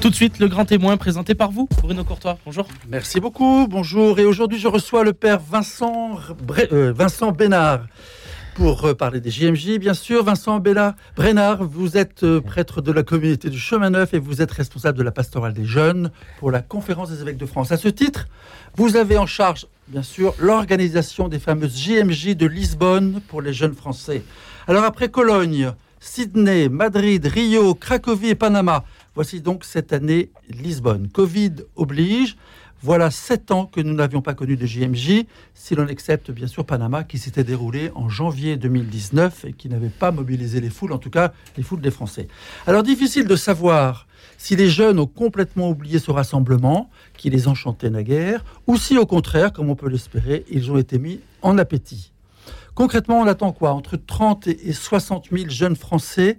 Tout de suite, le grand témoin présenté par vous, Bruno Courtois. Bonjour. Merci beaucoup. Bonjour. Et aujourd'hui, je reçois le père Vincent, euh, Vincent Bénard pour euh, parler des JMJ, bien sûr. Vincent Bella Brenard, vous êtes euh, prêtre de la communauté du Chemin Neuf et vous êtes responsable de la pastorale des jeunes pour la conférence des évêques de France. À ce titre, vous avez en charge, bien sûr, l'organisation des fameuses JMJ de Lisbonne pour les jeunes Français. Alors après Cologne, Sydney, Madrid, Rio, Cracovie et Panama, Voici donc cette année Lisbonne. Covid oblige. Voilà sept ans que nous n'avions pas connu de JMJ, si l'on accepte bien sûr Panama, qui s'était déroulé en janvier 2019 et qui n'avait pas mobilisé les foules, en tout cas les foules des Français. Alors difficile de savoir si les jeunes ont complètement oublié ce rassemblement, qui les enchantait naguère, ou si au contraire, comme on peut l'espérer, ils ont été mis en appétit. Concrètement, on attend quoi? Entre 30 et 60 000 jeunes Français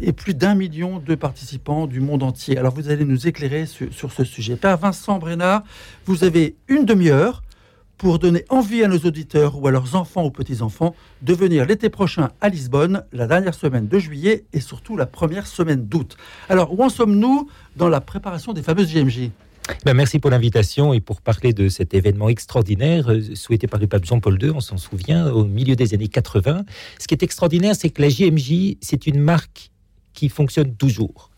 et plus d'un million de participants du monde entier. Alors vous allez nous éclairer sur, ce sujet. Père Vincent Brenard, vous avez une demi-heure pour donner envie à nos auditeurs ou à leurs enfants ou petits-enfants de venir l'été prochain à Lisbonne, la dernière semaine de juillet et surtout la première semaine d'août. Alors, où en sommes-nous dans la préparation des fameuses JMJ ben merci pour l'invitation et pour parler de cet événement extraordinaire euh, souhaité par le pape Jean-Paul II, on s'en souvient, au milieu des années 80. Ce qui est extraordinaire, c'est que la JMJ, c'est une marque qui fonctionne toujours.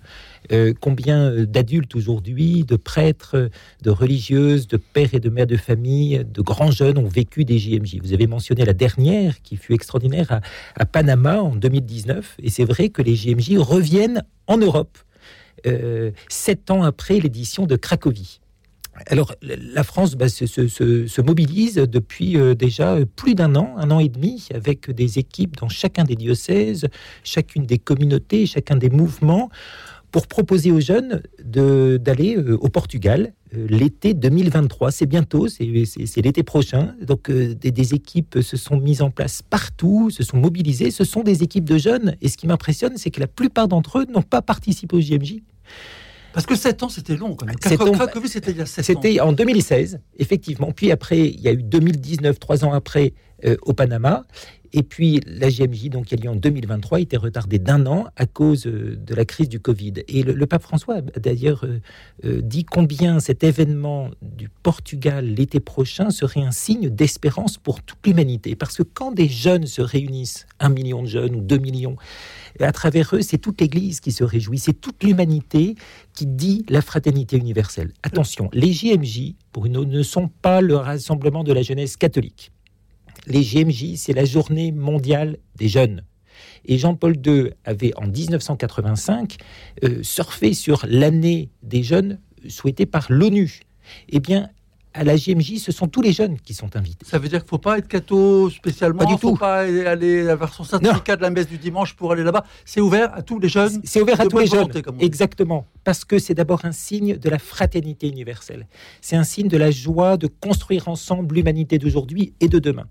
Euh, combien d'adultes aujourd'hui, de prêtres, de religieuses, de pères et de mères de famille, de grands jeunes ont vécu des JMJ. Vous avez mentionné la dernière qui fut extraordinaire à, Panama en 2019, et c'est vrai que les JMJ reviennent en Europe, euh, sept ans après l'édition de Cracovie. Alors, la France bah, se, mobilise depuis euh, déjà plus d'un an, un an et demi, avec des équipes dans chacun des diocèses, chacune des communautés, chacun des mouvements, pour proposer aux jeunes d'aller euh, au Portugal euh, l'été 2023. C'est bientôt, c'est l'été prochain. Donc, des, des, équipes se sont mises en place partout, se sont mobilisées. Ce sont des équipes de jeunes. Et ce qui m'impressionne, c'est que la plupart d'entre eux n'ont pas participé au JMJ. Parce que 7 ans, c'était long quand même. Cracovie, c'était il y a 7 ans. C'était en 2016, effectivement. Puis après, il y a eu 2019, trois ans après, euh, au Panama. Et puis la GMJ, donc qui a lieu en 2023, était retardée d'un an à cause euh, de la crise du Covid. Et le, pape François a d'ailleurs euh, dit combien cet événement du Portugal l'été prochain serait un signe d'espérance pour toute l'humanité. Parce que quand des jeunes se réunissent, un million de jeunes ou deux millions, et à travers eux, c'est toute l'Église qui se réjouit, c'est toute l'humanité qui dit la fraternité universelle. Attention, les JMJ, pour une ne sont pas le rassemblement de la jeunesse catholique. Les JMJ, c'est la journée mondiale des jeunes. Et Jean-Paul II avait, en 1985, euh, surfé sur l'année des jeunes souhaitée par l'ONU. Eh bien, à la JMJ, ce sont tous les jeunes qui sont invités. Ça veut dire qu'il ne faut pas être catho spécialement, il ne faut pas aller avoir son certificat de la messe du dimanche pour aller là-bas. C'est ouvert à tous les jeunes. C'est ouvert à tous les jeunes, exactement. Parce que c'est d'abord un signe de la fraternité universelle. C'est un signe de la joie de construire ensemble l'humanité d'aujourd'hui et de demain.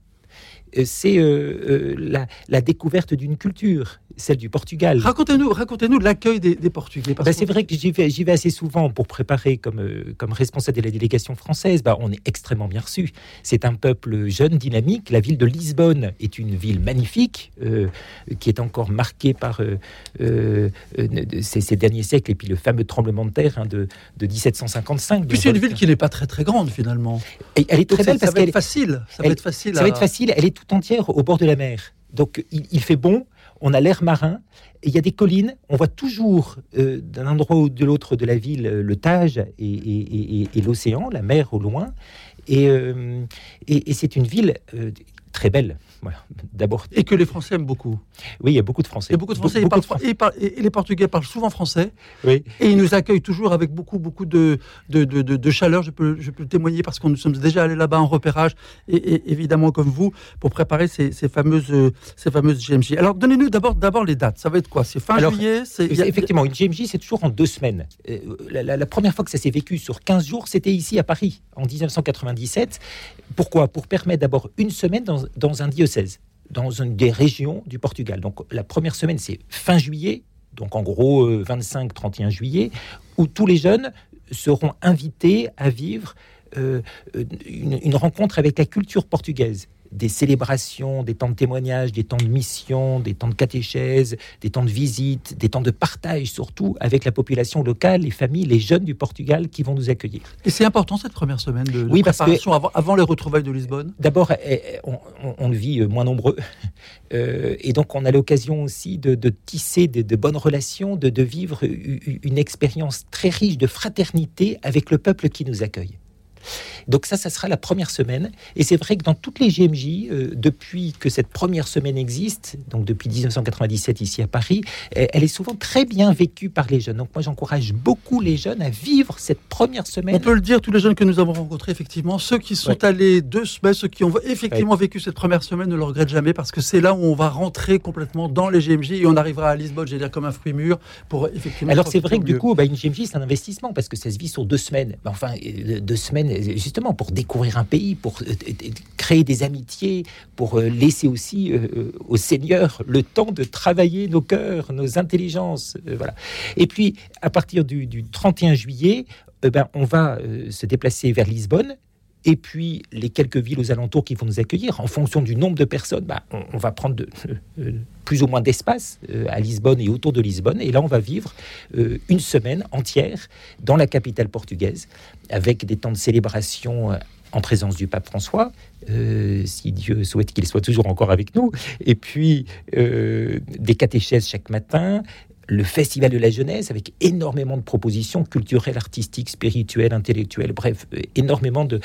Euh, c'est euh, euh, la, découverte d'une culture, celle du Portugal. Racontez-nous, racontez-nous l'accueil des, Portugais. Bah, c'est vrai que j'y vais, vais, assez souvent pour préparer comme, comme responsable de la délégation française. Bah, on est extrêmement bien reçu. C'est un peuple jeune, dynamique. La ville de Lisbonne est une ville magnifique, qui est encore marquée par ces, derniers siècles et puis le fameux tremblement de terre hein, de, de, 1755. Puis c'est une ville qui n'est pas très très grande finalement. Et elle est très belle parce qu'elle est facile. Ça va être facile. Ça va être facile. Elle est tout entière au bord de la mer. Donc il, fait bon, on a l'air marin, il y a des collines, on voit toujours euh, d'un endroit ou de l'autre de la ville euh, le Tage et, l'océan, la mer au loin. Et, euh, c'est une ville très belle. D'abord. Et que les Français aiment beaucoup. Oui, il y a beaucoup de Français. Il y a beaucoup de Français. Et, les Portugais parlent souvent français. Oui. Et ils nous accueillent toujours avec beaucoup, beaucoup de, de, de, chaleur. Je peux, je peux témoigner parce que nous sommes déjà allés là-bas en repérage, et, évidemment comme vous, pour préparer ces, ces fameuses, ces fameuses GMJ. Alors, donnez-nous d'abord, d'abord les dates. Ça va être quoi? C'est fin juillet Effectivement, une GMJ, c'est toujours en deux semaines. Euh, la, la première fois que ça s'est vécu sur 15 jours, c'était ici à Paris, en 1997. Pourquoi? Pour permettre d'abord une semaine dans, dans un diocèse dans une des régions du Portugal. Donc la première semaine, c'est fin juillet, donc en gros 25-31 euh, juillet, où tous les jeunes seront invités à vivre euh, une, rencontre avec la culture portugaise des célébrations, des temps de témoignage, des temps de mission, des temps de catéchèse, des temps de visite, des temps de partage surtout avec la population locale, les familles, les jeunes du Portugal qui vont nous accueillir. Et c'est important cette première semaine de, oui, préparation avant, les retrouvailles de Lisbonne? D'abord, eh, eh, on, vit euh, moins nombreux. Euh, et donc on a l'occasion aussi de, tisser de, bonnes relations, de vivre une expérience très riche de fraternité avec le peuple qui nous accueille. Donc ça, ça sera la première semaine. Et c'est vrai que dans toutes les GMJ, euh, depuis que cette première semaine existe, donc depuis 1997 ici à Paris, elle est souvent très bien vécue par les jeunes. Donc moi, j'encourage beaucoup les jeunes à vivre cette première semaine. On peut le dire, tous les jeunes que nous avons rencontrés, effectivement, ceux qui sont allés deux semaines, ceux qui ont effectivement vécu cette première semaine ne le regrettent jamais parce que c'est là où on va rentrer complètement dans les GMJ et on arrivera à Lisbonne, j'allais dire comme un fruit mûr, pour effectivement. Alors c'est vrai que du coup, bah, une GMJ, c'est un investissement parce que ça se vit sur deux semaines. enfin, euh, deux semaines, justement, pour découvrir un pays, pour euh, créer des amitiés, pour euh, laisser aussi euh, au Seigneur le temps de travailler nos cœurs, nos intelligences. voilà. Et puis, à partir du, 31 juillet, ben, on va se déplacer vers Lisbonne et puis les quelques villes aux alentours qui vont nous accueillir. En fonction du nombre de personnes, bah, on, va prendre de, euh, plus ou moins d'espace euh, à Lisbonne et autour de Lisbonne. Et là, on va vivre euh, une semaine entière dans la capitale portugaise, avec des temps de célébration en présence du pape François, si Dieu souhaite qu'il soit toujours encore avec nous, et puis des catéchèses chaque matin, le Festival de la jeunesse avec énormément de propositions culturelles, artistiques, spirituelles, intellectuelles, bref, euh, énormément de,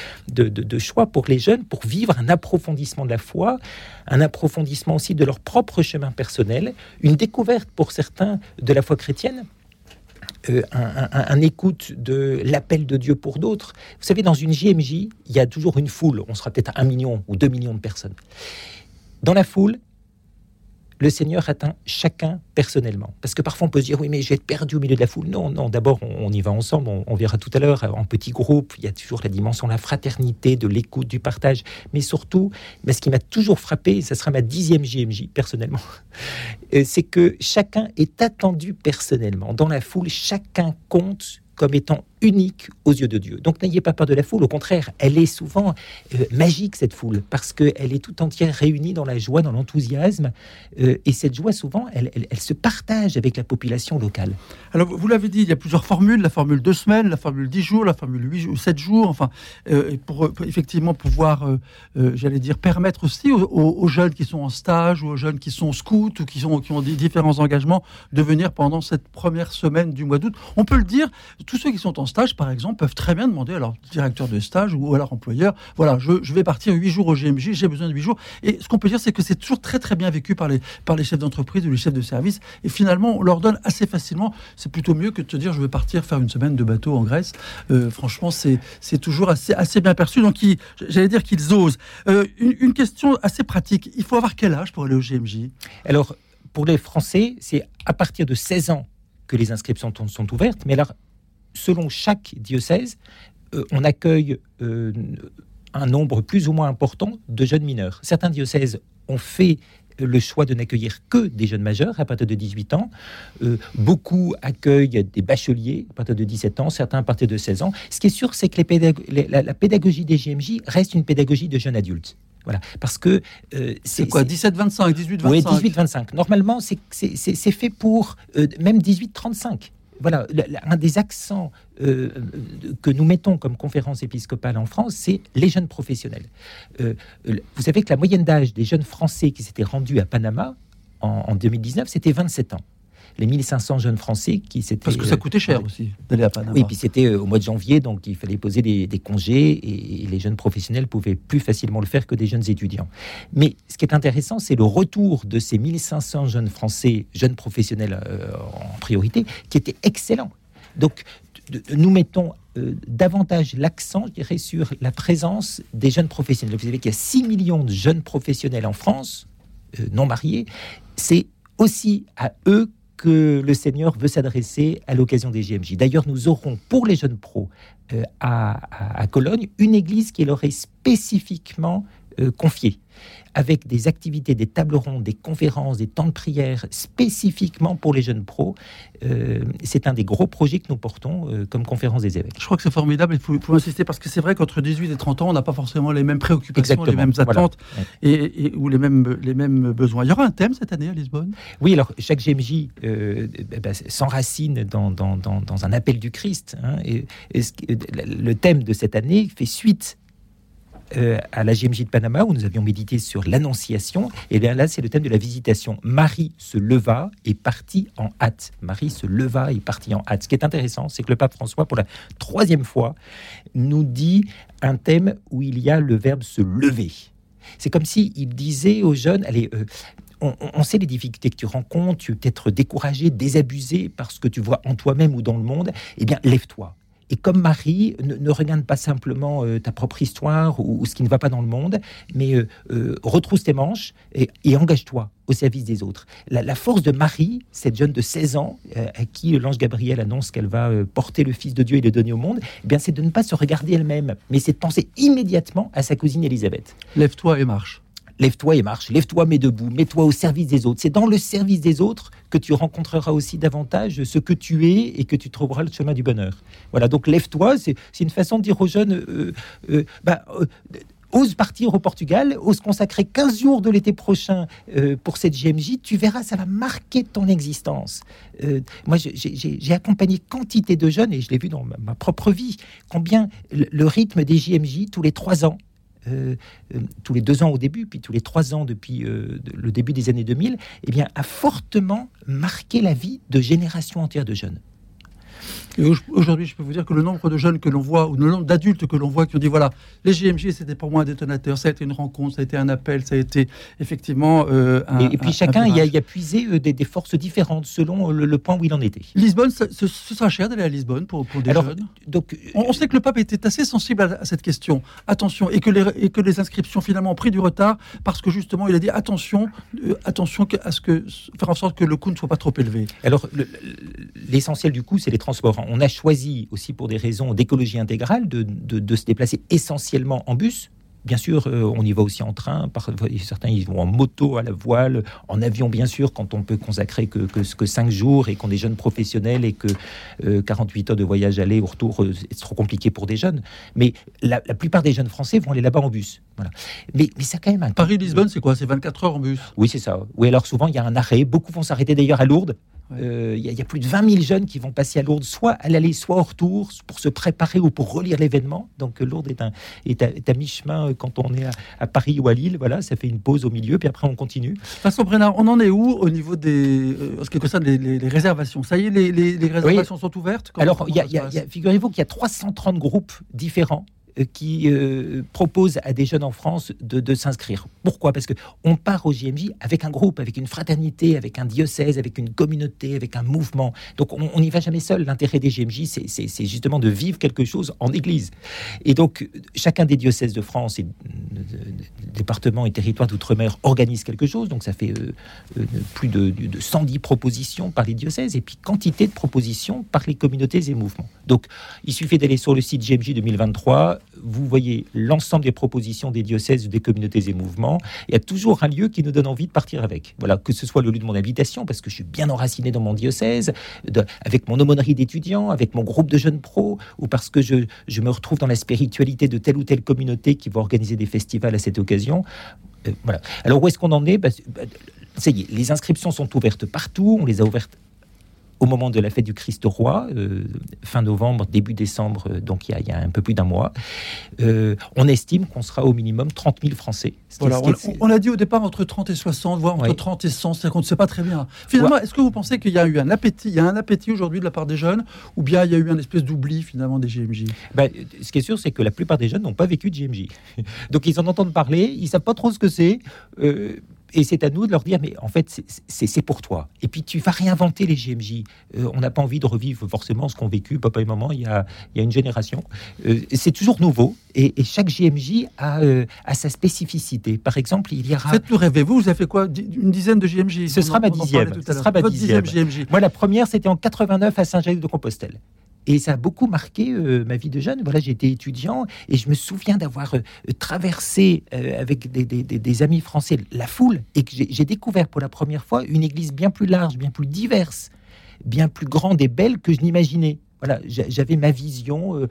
choix pour les jeunes pour vivre un approfondissement de la foi, un approfondissement aussi de leur propre chemin personnel, une découverte pour certains de la foi chrétienne. Euh, un, écoute de l'appel de Dieu pour d'autres. Vous savez, dans une JMJ, il y a toujours une foule. On sera peut-être un million ou deux millions de personnes. Dans la foule, le Seigneur atteint chacun personnellement. Parce que parfois on peut se dire, oui, mais je vais être perdu au milieu de la foule. Non, non, d'abord on, y va ensemble, on, verra tout à l'heure, en petit groupe, il y a toujours la dimension de la fraternité, de l'écoute, du partage. Mais surtout, mais ce qui m'a toujours frappé, ça sera ma dixième JMJ personnellement, euh, c'est que chacun est attendu personnellement. Dans la foule, chacun compte comme étant unique aux yeux de Dieu. Donc n'ayez pas peur de la foule, au contraire, elle est souvent euh, magique cette foule, parce qu'elle est tout entière réunie dans la joie, dans l'enthousiasme, euh, et cette joie souvent, elle, se partage avec la population locale. Alors vous l'avez dit, il y a plusieurs formules, la formule deux semaines, la formule dix jours, la formule huit jours, sept jours, enfin, euh, pour, effectivement pouvoir, j'allais dire, permettre aussi aux, jeunes qui sont en stage, ou aux jeunes qui sont scouts, ou qui ont différents engagements, de venir pendant cette première semaine du mois d'août. On peut le dire, tous ceux qui sont en stage, par exemple, peuvent très bien demander à leur directeur de stage ou à leur employeur, voilà, je, vais partir huit jours au GMJ, j'ai besoin de huit jours. Et ce qu'on peut dire, c'est que c'est toujours très très bien vécu par les, par les chefs d'entreprise ou les chefs de service. Et finalement, on leur donne assez facilement. C'est plutôt mieux que de te dire, je vais partir faire une semaine de bateau en Grèce. Euh, franchement, c'est, toujours assez, assez bien perçu. Donc, j'allais dire qu'ils osent. Euh, une, une question assez pratique. Il faut avoir quel âge pour aller au GMJ Alors, pour les Français, c'est à partir de 16 ans que les inscriptions sont ouvertes. Mais alors, selon chaque diocèse, euh, on accueille euh, un nombre plus ou moins important de jeunes mineurs. Certains diocèses ont fait le choix de n'accueillir que des jeunes majeurs à partir de 18 ans. Euh, beaucoup accueillent des bacheliers à partir de 17 ans, certains à partir de 16 ans. Ce qui est sûr, c'est que la, pédagogie des GMJ reste une pédagogie de jeunes adultes. Voilà, parce que c'est quoi 17-25, 18-25 Oui, 18-25. Normalement, c'est fait pour même 18-35 voilà, un des accents euh, que nous mettons comme conférence épiscopale en France, c'est les jeunes professionnels. Euh, vous savez que la moyenne d'âge des jeunes Français qui s'étaient rendus à Panama en, en 2019, c'était 27 ans les 1500 jeunes Français qui s'étaient... Parce que ça coûtait cher euh, aussi d'aller à Panama. Oui, puis c'était euh, au mois de janvier, donc il fallait poser des, congés et, les jeunes professionnels pouvaient plus facilement le faire que des jeunes étudiants. Mais ce qui est intéressant, c'est le retour de ces 1500 jeunes Français, jeunes professionnels euh, en priorité, qui étaient excellents. Donc, nous mettons davantage l'accent, je dirais, sur la présence des jeunes professionnels. Vous savez qu'il y a 6 millions de jeunes professionnels en France, non mariés. C'est aussi à eux que le Seigneur veut s'adresser à l'occasion des JMJ. D'ailleurs, nous aurons pour les jeunes pros euh, à, Cologne une église qui leur est spécifiquement euh, confiés avec des activités, des tables rondes, des conférences, des temps de prière spécifiquement pour les jeunes pros. Euh, c'est un des gros projets que nous portons euh, comme conférence des évêques. Je crois que c'est formidable, il faut, insister, parce que c'est vrai qu'entre 18 et 30 ans, on n'a pas forcément les mêmes préoccupations, les mêmes attentes et, ou les mêmes, les mêmes besoins. Il y aura un thème cette année à Lisbonne? Oui, alors chaque GMJ euh, bah, s'enracine dans, dans, dans, un appel du Christ. Hein, et, le thème de cette année fait suite euh, à la GMJ de Panama où nous avions médité sur l'annonciation. Et bien là, c'est le thème de la visitation. Marie se leva et partit en hâte. Marie se leva et partit en hâte. Ce qui est intéressant, c'est que le pape François, pour la troisième fois, nous dit un thème où il y a le verbe se lever. C'est comme si il disait aux jeunes, allez, euh, on, sait les difficultés que tu rencontres, tu peux être découragé, désabusé parce que tu vois en toi-même ou dans le monde, eh bien, lève-toi. Et comme Marie, ne, regarde pas simplement euh, ta propre histoire ou, ce qui ne va pas dans le monde, mais euh, euh, retrousse tes manches et, engage-toi au service des autres. La, force de Marie, cette jeune de 16 ans, à qui l'ange Gabriel annonce qu'elle va porter le Fils de Dieu et le donner au monde, eh bien c'est de ne pas se regarder elle-même, mais c'est de penser immédiatement à sa cousine Élisabeth. Lève-toi et marche lève-toi et marche, lève-toi, mets debout, mets-toi au service des autres. C'est dans le service des autres que tu rencontreras aussi davantage ce que tu es et que tu trouveras le chemin du bonheur. Voilà, donc lève-toi, c'est une façon de dire aux jeunes, euh, euh, bah, euh, ose partir au Portugal, ose consacrer 15 jours de l'été prochain pour cette GMJ, tu verras, ça va marquer ton existence. moi, j'ai accompagné quantité de jeunes, et je l'ai vu dans ma, propre vie, combien le, rythme des GMJ, tous les trois ans, euh, euh, tous les deux ans au début, puis tous les trois ans depuis euh, le début des années 2000, eh bien, a fortement marqué la vie de générations entières de jeunes. Aujourd'hui, je peux vous dire que le nombre de jeunes que l'on voit, ou le nombre d'adultes que l'on voit qui ont dit voilà, les JMJ, c'était pour moi un détonateur, ça a été une rencontre, ça a été un appel, ça a été effectivement euh, un. Et, puis chacun y, a, puisé euh, des, forces différentes selon le, point où il en était. Lisbonne, ce, sera cher d'aller à Lisbonne pour, pour des jeunes. Donc, on, sait que le pape était assez sensible à, cette question. Attention, et que, les, et que les inscriptions finalement ont pris du retard parce que justement, il a dit attention, euh, attention à ce que faire en sorte que le coût ne soit pas trop élevé. Alors, l'essentiel du coup, c'est les transports on a choisi aussi pour des raisons d'écologie intégrale de, se déplacer essentiellement en bus. Bien sûr, euh, on y va aussi en train. certains ils vont en moto, à la voile, en avion, bien sûr, quand on peut consacrer que, que, 5 jours et qu'on est jeune professionnel et que 48 euh, heures de voyage aller ou retour, euh, c'est trop compliqué pour des jeunes. Mais la, plupart des jeunes Français vont aller là-bas en bus. Voilà. Mais, mais ça quand même un Paris-Lisbonne, c'est quoi? C'est 24 heures en bus? Oui, c'est ça. Oui, alors souvent, il y a un arrêt. Beaucoup vont s'arrêter d'ailleurs à Lourdes. Euh, il y, a plus de 20 000 jeunes qui vont passer à Lourdes, soit à l'aller, soit au retour, pour se préparer ou pour relire l'événement. Donc Lourdes est, un, est à, mi-chemin euh, quand on est à, Paris ou à Lille. Voilà, ça fait une pause au milieu, puis après on continue. Vincent Brenard, on en est où au niveau des, euh, ce qui concerne les, réservations? Ça y est, les, réservations sont ouvertes? Alors, figurez-vous qu'il y a 330 groupes différents euh, qui euh, propose à des jeunes en France de, s'inscrire. Pourquoi? Parce que on part au JMJ avec un groupe, avec une fraternité, avec un diocèse, avec une communauté, avec un mouvement. Donc on n'y va jamais seul. L'intérêt des JMJ, c'est justement de vivre quelque chose en Église. Et donc chacun des diocèses de France et départements et territoires d'outre-mer organise quelque chose. Donc ça fait euh, plus de, de 110 propositions par les diocèses et puis quantité de propositions par les communautés et mouvements. Donc il suffit d'aller sur le site JMJ 2023 vous voyez l'ensemble des propositions des diocèses, des communautés et mouvements. Il y a toujours un lieu qui nous donne envie de partir avec. Voilà, que ce soit le lieu de mon invitation, parce que je suis bien enraciné dans mon diocèse, avec mon aumônerie d'étudiants, avec mon groupe de jeunes pros, ou parce que je, me retrouve dans la spiritualité de telle ou telle communauté qui va organiser des festivals à cette occasion. Euh, voilà. Alors où est-ce qu'on en est? Bah, bah, Ça y est, les inscriptions sont ouvertes partout. On les a ouvertes au moment de la fête du Christ roi, euh, fin novembre, début décembre, euh, donc il y, a, un peu plus d'un mois, euh, on estime qu'on sera au minimum 30 000 Français. on, a dit au départ entre 30 et 60, voire entre 30 et 100, c'est qu'on ne sait pas très bien. Finalement, est-ce que vous pensez qu'il y a eu un appétit, il y a un appétit aujourd'hui de la part des jeunes, ou bien il y a eu un espèce d'oubli finalement des GMJ ben, Ce qui est sûr, c'est que la plupart des jeunes n'ont pas vécu de GMJ. Donc ils en entendent parler, ils ne savent pas trop ce que c'est et c'est à nous de leur dire, mais en fait, c'est pour toi. Et puis, tu vas réinventer les GMJ. Euh, on n'a pas envie de revivre forcément ce qu'ont vécu papa et maman il y a, il y a une génération. Euh, c'est toujours nouveau. Et, chaque GMJ a, euh, a, sa spécificité. Par exemple, il y aura... Faites-nous rêver. Vous, vous avez fait quoi? Une dizaine de GMJ Ce sera ma dixième. Ce sera ma dixième. GMJ. Moi, la première, c'était en 89 à Saint-Jacques de Compostelle. Et ça a beaucoup marqué euh, ma vie de jeune. Voilà, j'étais étudiant et je me souviens d'avoir euh, traversé euh, avec des, des- amis français la foule et que j'ai découvert pour la première fois une église bien plus large, bien plus diverse, bien plus grande et belle que je n'imaginais. Voilà, j'a- j'avais ma vision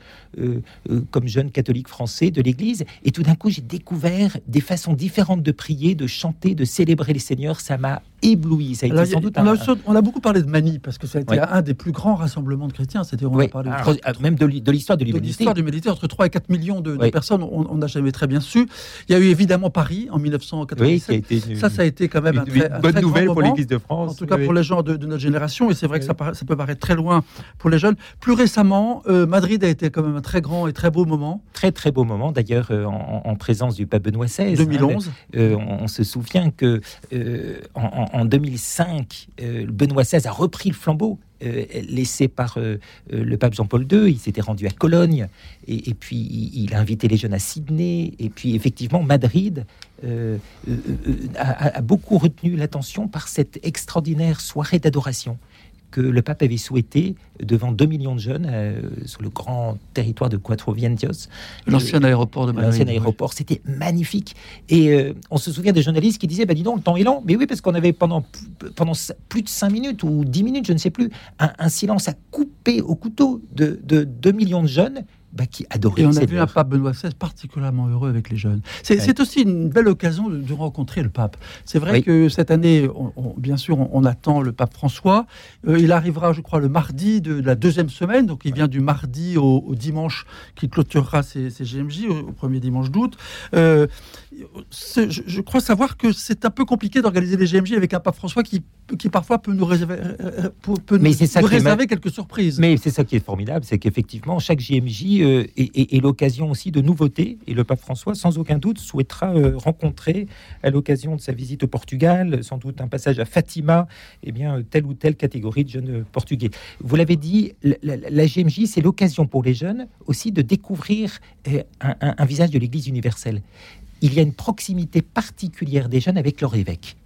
comme jeune catholique français de l'Église, et tout d'un coup j'ai découvert des façons différentes de prier, de chanter, de célébrer les Seigneurs. Ça m'a ébloui. Ça a été Alors, a- sans doute on, a, un- aussi- on a beaucoup parlé de Mani parce que ça a été Ouais. un des plus grands rassemblements de chrétiens. C'était on Oui, a parlé de ah, trois- ah, même de l'hi- de l'histoire de l'humanité. l'histoire de l'humanité entre 3 et 4 millions de, de Oui. personnes. On n'a jamais très bien su. Il y a eu évidemment Paris en Oui, qui a 1997. été une, ça, ça a été quand même une- un très, une un bonne nouvelle pour l'Église de France. En tout cas Oui. pour les gens de, de notre génération, et c'est vrai que Oui. ça, peut paraître très loin pour les jeunes. Plus récemment, euh, Madrid a été quand même un très grand et très beau moment. très très beau moment d'ailleurs euh, en, en présence du pape Benoît XVI. hein, 2011. Euh, on, on se souvient que en, en- en 2005, euh, Benoît XVI a repris le flambeau. euh, laissé par euh, le pape Jean-Paul II, il s'était rendu à Cologne et, puis il, a invité les jeunes à Sydney et puis effectivement Madrid a beaucoup retenu l'attention par cette extraordinaire soirée d'adoration que le pape avait souhaité devant 2 millions de jeunes euh, sur le grand territoire de Cuatro Vientos. L'ancien aéroport de Madrid. L'ancien aéroport, c'était magnifique. Et euh, on se souvient des journalistes qui disaient bah, Dis donc, le temps est lent. Mais oui, parce qu'on avait pendant, pendant plus de 5 minutes ou 10 minutes, je ne sais plus, un, un silence à couper au couteau de, de 2 millions de jeunes bah, qui adoraient Et on a vu un pape Benoît XVI particulièrement heureux avec les jeunes. C'est Ouais. aussi une belle occasion de, de rencontrer le pape. C'est vrai Oui. que cette année, on- on- bien sûr, on, on attend le pape François. Euh, il arrivera, je crois, le mardi de la deuxième semaine. Donc, il vient du mardi au, au dimanche qui clôturera ses, ses GMJ, au, au premier dimanche d'août. Euh, je, je crois savoir que c'est un peu compliqué d'organiser les GMJ avec un pape François qui, qui parfois peut nous réserver, euh, peut- Mais nous- ça nous quelques surprises. Mais c'est ça qui est formidable, c'est qu'effectivement, chaque JMJ euh, est, est- est l'occasion aussi de nouveautés. Et le pape François, sans aucun doute, souhaitera euh, rencontrer, à l'occasion de sa visite au Portugal, sans doute un passage à Fatima, eh bien, telle ou telle catégorie de jeunes portugais. Vous l'avez dit, la, la- la JMJ, c'est l'occasion pour les jeunes aussi de découvrir euh, un, un- un visage de l'Église universelle. Il y a une proximité particulière des jeunes avec leur évêque.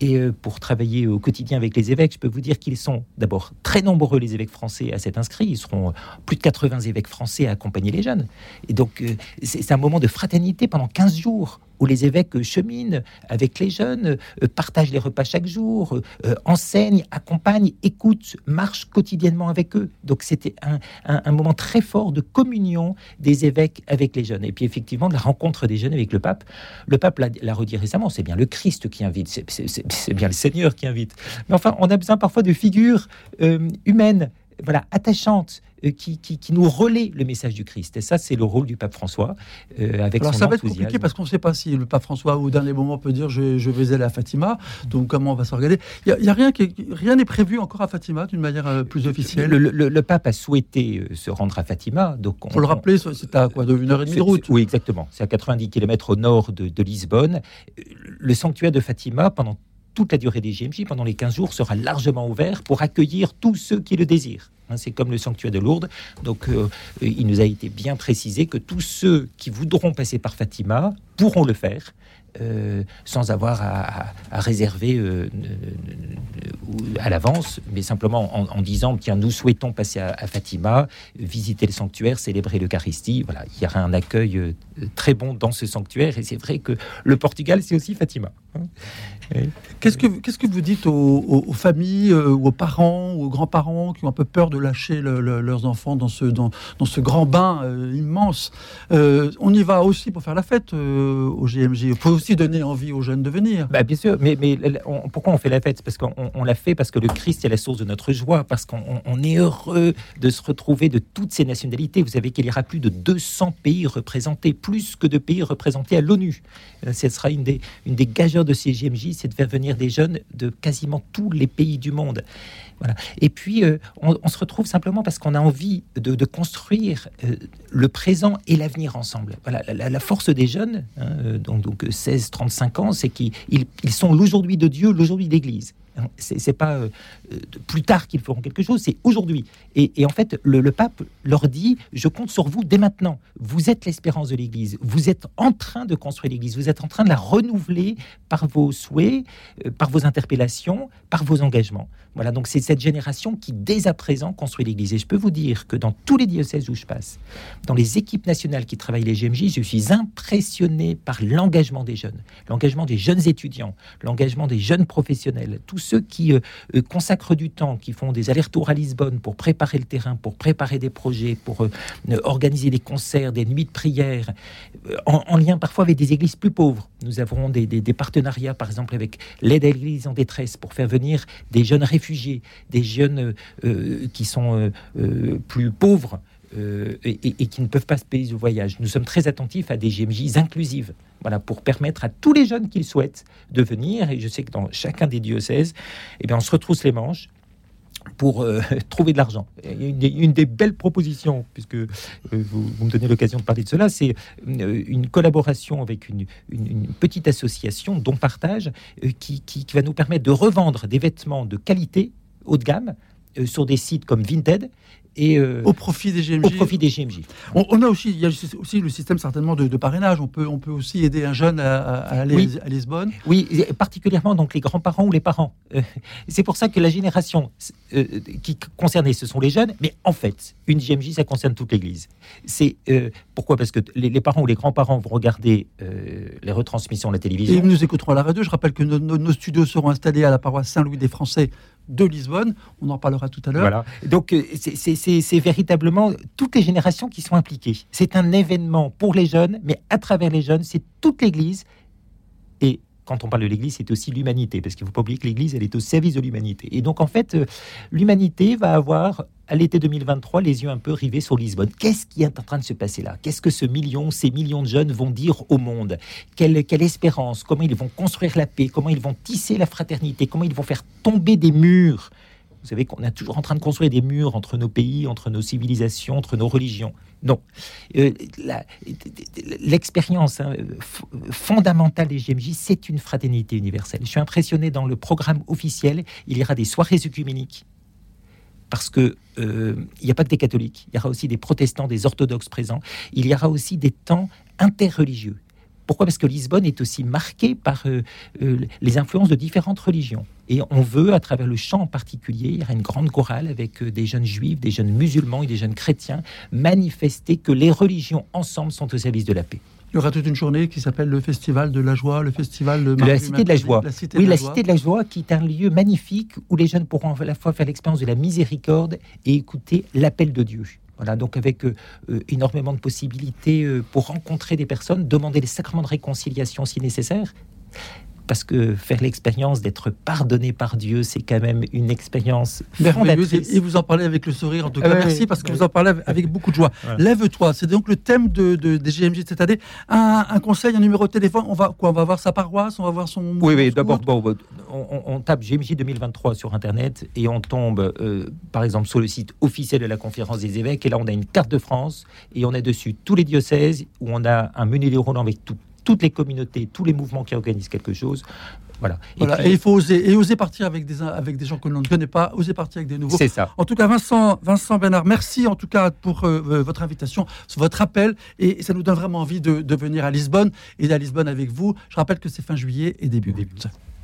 Et euh, pour travailler au quotidien avec les évêques, je peux vous dire qu'ils sont d'abord très nombreux, les évêques français, à s'être inscrits. Ils seront euh, plus de 80 évêques français à accompagner les jeunes. Et donc, euh, c'est c'est un moment de fraternité pendant 15 jours où les évêques euh, cheminent avec les jeunes, euh, partagent les repas chaque jour, euh, enseignent, accompagnent, écoutent, marchent quotidiennement avec eux. Donc, c'était un, moment très fort de communion des évêques avec les jeunes. Et puis, effectivement, de la rencontre des jeunes avec le pape. Le pape l'a redit récemment, c'est bien le Christ qui invite, c'est- bien le Seigneur qui invite. Mais enfin, on a besoin parfois de figures euh, humaines, voilà, attachantes, euh, qui, qui, qui nous relaient le message du Christ. Et ça, c'est le rôle du pape François, euh, avec Alors son ça va être compliqué parce qu'on ne sait pas si le pape François au dernier moment peut dire je, je vais aller à Fatima. Donc comment on va s'organiser Il y a, rien qui est- rien n'est prévu encore à Fatima d'une manière euh, plus officielle. Le, le- le pape a souhaité euh, se rendre à Fatima. Donc on, Faut le rappeler, c'est à quoi de une heure et demie de route? Oui, exactement. C'est à 90 km au nord de, de Lisbonne. Le sanctuaire de Fatima, pendant toute la durée des JMJ, pendant les 15 jours, sera largement ouvert pour accueillir tous ceux qui le désirent. Hein, c'est comme le sanctuaire de Lourdes. Donc, euh, il nous a été bien précisé que tous ceux qui voudront passer par Fatima pourront le faire. euh, sans avoir à, réserver euh, à l'avance, mais simplement en, disant tiens, nous souhaitons passer à, à Fatima, visiter le sanctuaire, célébrer l'Eucharistie. Voilà, il y aura un accueil très bon dans ce sanctuaire, et c'est vrai que le Portugal, c'est aussi Fatima. hein. Qu'est-ce que qu'est-ce que vous dites aux, familles euh, ou aux parents ou aux grands-parents qui ont un peu peur de lâcher le- le- leurs enfants dans ce dans, dans ce grand bain euh, immense? Euh, On y va aussi pour faire la fête euh, au GMJ. Il faut aussi donner envie aux jeunes de venir. Bah, bien sûr, mais, mais on- pourquoi on fait la fête? Parce qu'on on l'a fait parce que le Christ est la source de notre joie, parce qu'on on- on est heureux de se retrouver de toutes ces nationalités. Vous savez qu'il y aura plus de 200 pays représentés, plus que de pays représentés à l'ONU. Euh, Ce sera une des, une des gageures de ces JMJ, c'est de faire venir des jeunes de quasiment tous les pays du monde. Voilà. Et puis, euh, on, se retrouve simplement parce qu'on a envie de, construire euh, le présent et l'avenir ensemble. Voilà, la, force des jeunes, hein, donc, donc 16-35 ans, c'est qu'ils ils- ils sont l'aujourd'hui de Dieu, l'aujourd'hui de l'Église. C'est pas euh, plus tard qu'ils feront quelque chose, c'est aujourd'hui. Et, en fait, le, pape leur dit Je compte sur vous dès maintenant. Vous êtes l'espérance de l'Église. Vous êtes en train de construire l'Église. Vous êtes en train de la renouveler par vos souhaits, euh, par vos interpellations, par vos engagements. Voilà, donc c'est cette génération qui, dès à présent, construit l'Église. Et je peux vous dire que dans tous les diocèses où je passe, dans les équipes nationales qui travaillent les GMJ, je suis impressionné par l'engagement des jeunes, l'engagement des jeunes étudiants, l'engagement des jeunes professionnels, tous ceux qui euh, euh, consacrent du temps, qui font des allers-retours à Lisbonne pour préparer le terrain, pour préparer des projets, pour euh, organiser des concerts, des nuits de prière, en, lien parfois avec des églises plus pauvres. Nous avons des, des partenariats, par exemple, avec l'aide à l'église en détresse pour faire venir des jeunes réfugiés, des jeunes qui sont plus pauvres. Euh, et, qui ne peuvent pas se payer le voyage. Nous sommes très attentifs à des GMJ inclusives, voilà, pour permettre à tous les jeunes qui le souhaitent de venir. Et je sais que dans chacun des diocèses, eh bien, on se retrousse les manches pour euh, trouver de l'argent. Une, des belles propositions, puisque euh, vous, me donnez l'occasion de parler de cela, c'est une, collaboration avec une, petite association dont partage qui, va nous permettre de revendre des vêtements de qualité haut de gamme sur des sites comme Vinted et euh, au profit des GMJ. Au profit des GMJ. On, a aussi, il y a aussi le système certainement de, parrainage. On peut, on peut aussi aider un jeune à, aller à Lisbonne. Oui, particulièrement donc les grands-parents ou les parents. Euh, c'est pour ça que la génération euh, qui concernée, ce sont les jeunes. Mais en fait, une GMJ, ça concerne toute l'Église. C'est pourquoi? Parce que les, parents ou les grands-parents vont regarder les retransmissions à la télévision. Et ils nous écouteront à la radio. Je rappelle que nos studios seront installés à la paroisse Saint-Louis des Français de Lisbonne. On en parlera tout à l'heure. Voilà. Donc, euh, c'est véritablement toutes les générations qui sont impliquées. C'est un événement pour les jeunes, mais à travers les jeunes, c'est toute l'Église. Et quand on parle de l'Église, c'est aussi l'humanité, parce qu'il ne faut pas oublier que l'Église, elle est au service de l'humanité. Et donc, en fait, euh, l'humanité va avoir, à l'été 2023, les yeux un peu rivés sur Lisbonne. Qu'est-ce qui est en train de se passer là? Qu'est-ce que ce million, ces millions de jeunes vont dire au monde? Quelle, quelle espérance? Comment ils vont construire la paix? Comment ils vont tisser la fraternité? Comment ils vont faire tomber des murs? Vous savez qu'on est toujours en train de construire des murs entre nos pays, entre nos civilisations, entre nos religions. Non. Euh, l'expérience hein, fondamentale des GMJ, c'est une fraternité universelle. Je suis impressionné dans le programme officiel, il y aura des soirées œcuméniques. Parce que euh, il n'y a pas que des catholiques, il y aura aussi des protestants, des orthodoxes présents. Il y aura aussi des temps interreligieux. Pourquoi? Parce que Lisbonne est aussi marquée par euh, euh, les influences de différentes religions. Et on veut, à travers le chant en particulier, il y aura une grande chorale avec des jeunes juifs, des jeunes musulmans et des jeunes chrétiens, manifester que les religions ensemble sont au service de la paix. Il y aura toute une journée qui s'appelle le Festival de la Joie, le Festival de, la Cité de la Joie. oui, la Cité de la Joie, qui est un lieu magnifique où les jeunes pourront à la fois faire l'expérience de la miséricorde et écouter l'appel de Dieu. Voilà, donc avec euh, euh, énormément de possibilités euh, pour rencontrer des personnes, demander les sacrements de réconciliation si nécessaire, parce que faire l'expérience d'être pardonné par Dieu, c'est quand même une expérience merveilleuse. Et vous en parlez avec le sourire, en tout cas. merci, parce que vous en parlez avec beaucoup de joie. Lève-toi, c'est donc le thème de, des GMJ de cette année. Un, conseil, un numéro de téléphone, on va quoi On va voir sa paroisse, on va voir son... Oui, oui, d'abord, on, tape GMJ 2023 sur Internet et on tombe, euh, par exemple, sur le site officiel de la conférence des évêques. Et là, on a une carte de France et on a dessus tous les diocèses où on a un menu déroulant avec tout toutes les communautés, tous les mouvements qui organisent quelque chose. Voilà. Et, il faut oser, et oser partir avec des, avec des gens que l'on ne connaît pas, oser partir avec des nouveaux. C'est ça. En tout cas, Vincent, Vincent Bernard, merci en tout cas pour euh, euh, votre invitation, votre appel, et ça nous donne vraiment envie de, de venir à Lisbonne et à Lisbonne avec vous. Je rappelle que c'est fin juillet et début. début.